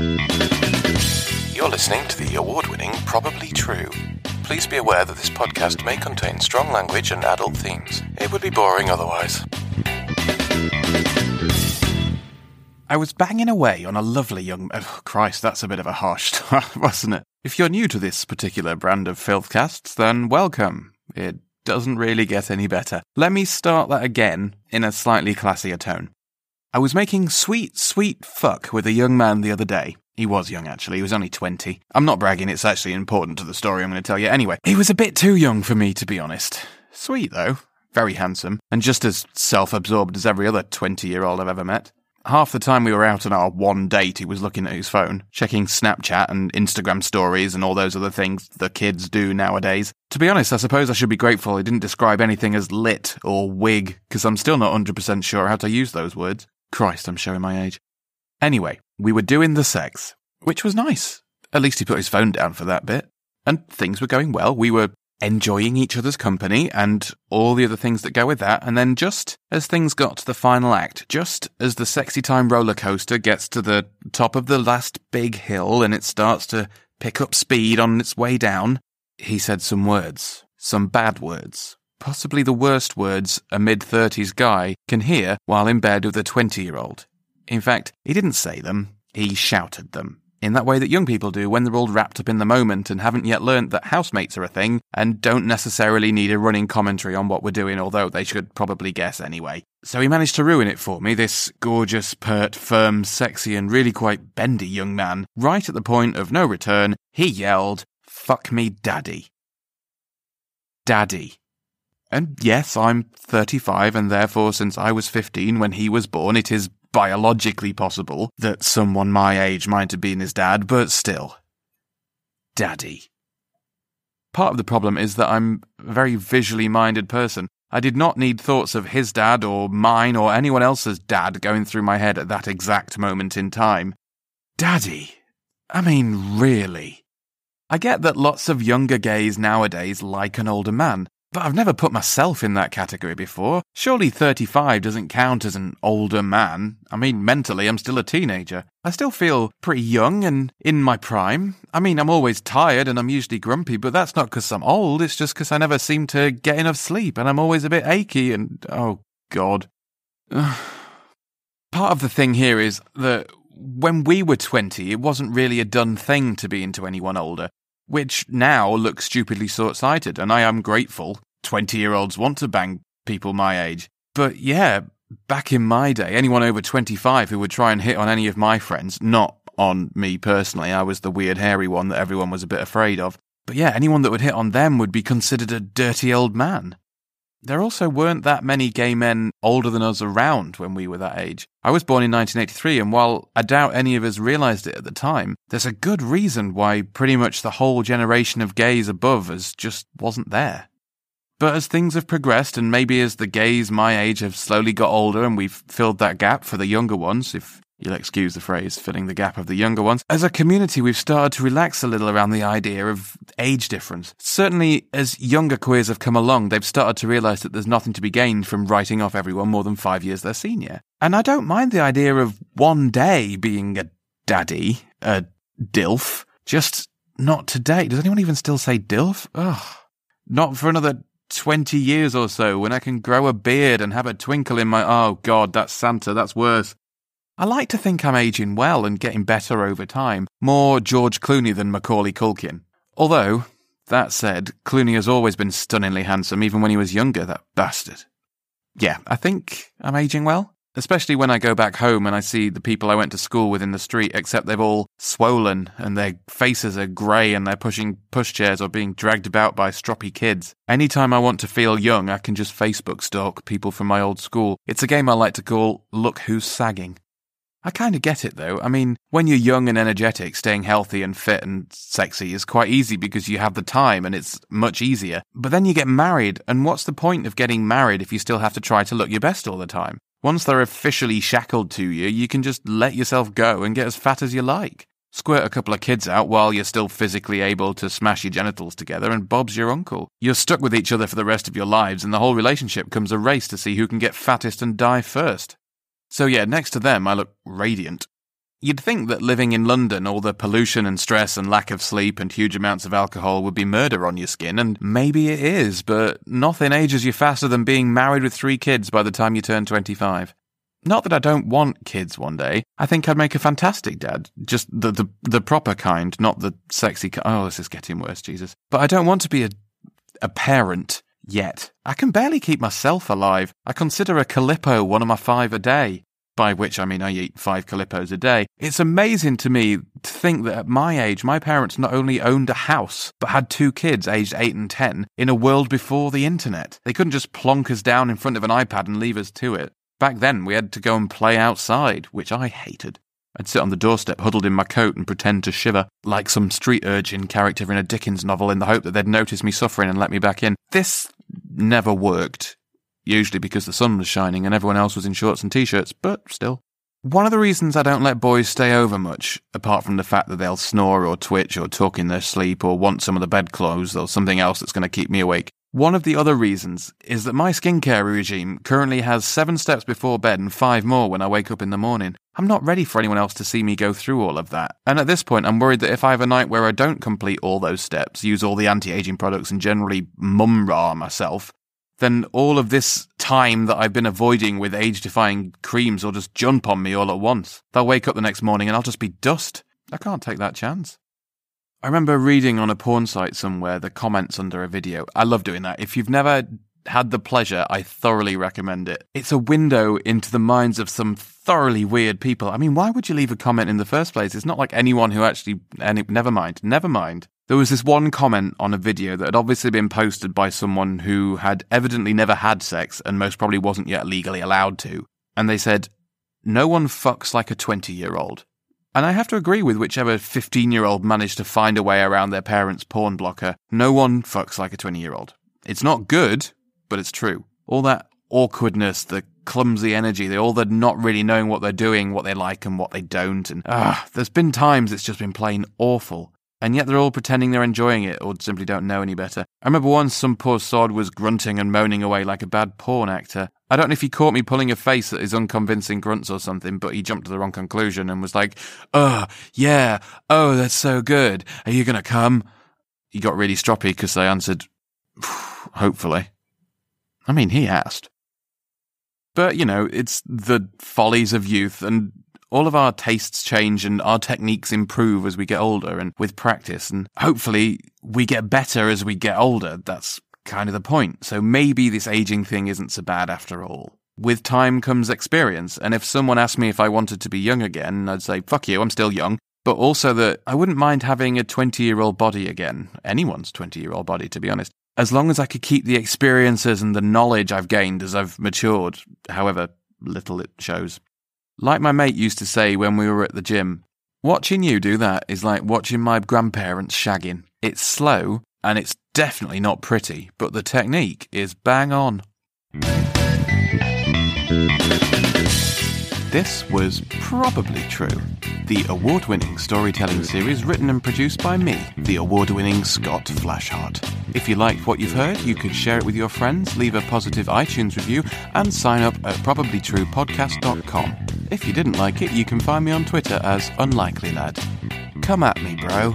You're listening to the award winning Probably True. Please be aware that this podcast may contain strong language and adult themes. It would be boring otherwise. I was banging away on a lovely young. Oh, Christ, that's a bit of a harsh start, wasn't it? If you're new to this particular brand of filthcasts, then welcome. It doesn't really get any better. Let me start that again in a slightly classier tone. I was making sweet, sweet fuck with a young man the other day. He was young, actually. He was only 20. I'm not bragging, it's actually important to the story I'm going to tell you. Anyway, he was a bit too young for me, to be honest. Sweet, though. Very handsome. And just as self absorbed as every other 20 year old I've ever met. Half the time we were out on our one date, he was looking at his phone, checking Snapchat and Instagram stories and all those other things the kids do nowadays. To be honest, I suppose I should be grateful he didn't describe anything as lit or wig, because I'm still not 100% sure how to use those words. Christ, I'm showing my age. Anyway, we were doing the sex, which was nice. At least he put his phone down for that bit. And things were going well. We were enjoying each other's company and all the other things that go with that. And then just as things got to the final act, just as the sexy time roller coaster gets to the top of the last big hill and it starts to pick up speed on its way down, he said some words, some bad words. Possibly the worst words a mid 30s guy can hear while in bed with a 20 year old. In fact, he didn't say them, he shouted them. In that way that young people do when they're all wrapped up in the moment and haven't yet learnt that housemates are a thing and don't necessarily need a running commentary on what we're doing, although they should probably guess anyway. So he managed to ruin it for me, this gorgeous, pert, firm, sexy, and really quite bendy young man. Right at the point of no return, he yelled, Fuck me, daddy. Daddy. And yes, I'm 35, and therefore, since I was 15 when he was born, it is biologically possible that someone my age might have been his dad, but still. Daddy. Part of the problem is that I'm a very visually minded person. I did not need thoughts of his dad or mine or anyone else's dad going through my head at that exact moment in time. Daddy? I mean, really? I get that lots of younger gays nowadays like an older man, but I've never put myself in that category before. Surely 35 doesn't count as an older man. I mean, mentally, I'm still a teenager. I still feel pretty young and in my prime. I mean, I'm always tired and I'm usually grumpy, but that's not because I'm old. It's just because I never seem to get enough sleep and I'm always a bit achy and, oh, God. Part of the thing here is that when we were 20, it wasn't really a done thing to be into anyone older which now looks stupidly short sighted, and I am grateful. 20 year olds want to bang people my age. But yeah, back in my day, anyone over 25 who would try and hit on any of my friends, not on me personally, I was the weird hairy one that everyone was a bit afraid of. But yeah, anyone that would hit on them would be considered a dirty old man. There also weren't that many gay men older than us around when we were that age. I was born in 1983, and while I doubt any of us realised it at the time, there's a good reason why pretty much the whole generation of gays above us just wasn't there. But as things have progressed, and maybe as the gays my age have slowly got older and we've filled that gap for the younger ones, if You'll excuse the phrase, filling the gap of the younger ones. As a community, we've started to relax a little around the idea of age difference. Certainly, as younger queers have come along, they've started to realise that there's nothing to be gained from writing off everyone more than five years their senior. And I don't mind the idea of one day being a daddy, a DILF, just not today. Does anyone even still say DILF? Ugh. Not for another 20 years or so when I can grow a beard and have a twinkle in my. Oh, God, that's Santa. That's worse. I like to think I'm aging well and getting better over time, more George Clooney than Macaulay Culkin. Although, that said, Clooney has always been stunningly handsome, even when he was younger, that bastard. Yeah, I think I'm aging well. Especially when I go back home and I see the people I went to school with in the street, except they've all swollen and their faces are grey and they're pushing pushchairs or being dragged about by stroppy kids. Anytime I want to feel young, I can just Facebook stalk people from my old school. It's a game I like to call Look Who's Sagging. I kind of get it though. I mean, when you're young and energetic, staying healthy and fit and sexy is quite easy because you have the time and it's much easier. But then you get married, and what's the point of getting married if you still have to try to look your best all the time? Once they're officially shackled to you, you can just let yourself go and get as fat as you like. Squirt a couple of kids out while you're still physically able to smash your genitals together, and Bob's your uncle. You're stuck with each other for the rest of your lives, and the whole relationship becomes a race to see who can get fattest and die first. So, yeah, next to them, I look radiant. You'd think that living in London, all the pollution and stress and lack of sleep and huge amounts of alcohol would be murder on your skin, and maybe it is, but nothing ages you faster than being married with three kids by the time you turn 25. Not that I don't want kids one day. I think I'd make a fantastic dad. Just the, the, the proper kind, not the sexy kind. Oh, this is getting worse, Jesus. But I don't want to be a, a parent Yet, I can barely keep myself alive. I consider a calippo one of my five a day. By which I mean I eat five calippos a day. It's amazing to me to think that at my age, my parents not only owned a house, but had two kids aged 8 and 10 in a world before the internet. They couldn't just plonk us down in front of an iPad and leave us to it. Back then, we had to go and play outside, which I hated. I'd sit on the doorstep huddled in my coat and pretend to shiver, like some street urchin character in a Dickens novel in the hope that they'd notice me suffering and let me back in. This never worked, usually because the sun was shining and everyone else was in shorts and t-shirts, but still. One of the reasons I don't let boys stay over much, apart from the fact that they'll snore or twitch or talk in their sleep or want some of the bedclothes or something else that's going to keep me awake, one of the other reasons is that my skincare regime currently has seven steps before bed and five more when I wake up in the morning. I'm not ready for anyone else to see me go through all of that. And at this point, I'm worried that if I have a night where I don't complete all those steps, use all the anti aging products, and generally mum rah myself, then all of this time that I've been avoiding with age defying creams will just jump on me all at once. They'll wake up the next morning and I'll just be dust. I can't take that chance. I remember reading on a porn site somewhere the comments under a video. I love doing that. If you've never had the pleasure, I thoroughly recommend it. It's a window into the minds of some thoroughly weird people. I mean, why would you leave a comment in the first place? It's not like anyone who actually, any, never mind, never mind. There was this one comment on a video that had obviously been posted by someone who had evidently never had sex and most probably wasn't yet legally allowed to. And they said, No one fucks like a 20 year old. And I have to agree with whichever 15 year old managed to find a way around their parents' porn blocker. No one fucks like a 20 year old. It's not good, but it's true. All that awkwardness, the clumsy energy, the, all the not really knowing what they're doing, what they like and what they don't. And ah, there's been times it's just been plain awful. And yet they're all pretending they're enjoying it or simply don't know any better. I remember once some poor sod was grunting and moaning away like a bad porn actor. I don't know if he caught me pulling a face at his unconvincing grunts or something, but he jumped to the wrong conclusion and was like, Oh, yeah, oh, that's so good. Are you gonna come? He got really stroppy because I answered, Hopefully. I mean, he asked. But, you know, it's the follies of youth and all of our tastes change and our techniques improve as we get older and with practice. And hopefully we get better as we get older. That's kind of the point. So maybe this aging thing isn't so bad after all. With time comes experience. And if someone asked me if I wanted to be young again, I'd say, fuck you, I'm still young. But also that I wouldn't mind having a 20 year old body again. Anyone's 20 year old body, to be honest. As long as I could keep the experiences and the knowledge I've gained as I've matured, however little it shows. Like my mate used to say when we were at the gym, watching you do that is like watching my grandparents shagging. It's slow and it's definitely not pretty, but the technique is bang on. This was probably true. The award winning storytelling series written and produced by me, the award winning Scott Flashheart. If you liked what you've heard, you could share it with your friends, leave a positive iTunes review, and sign up at probablytruepodcast.com. If you didn't like it, you can find me on Twitter as Unlikely Lad. Come at me, bro.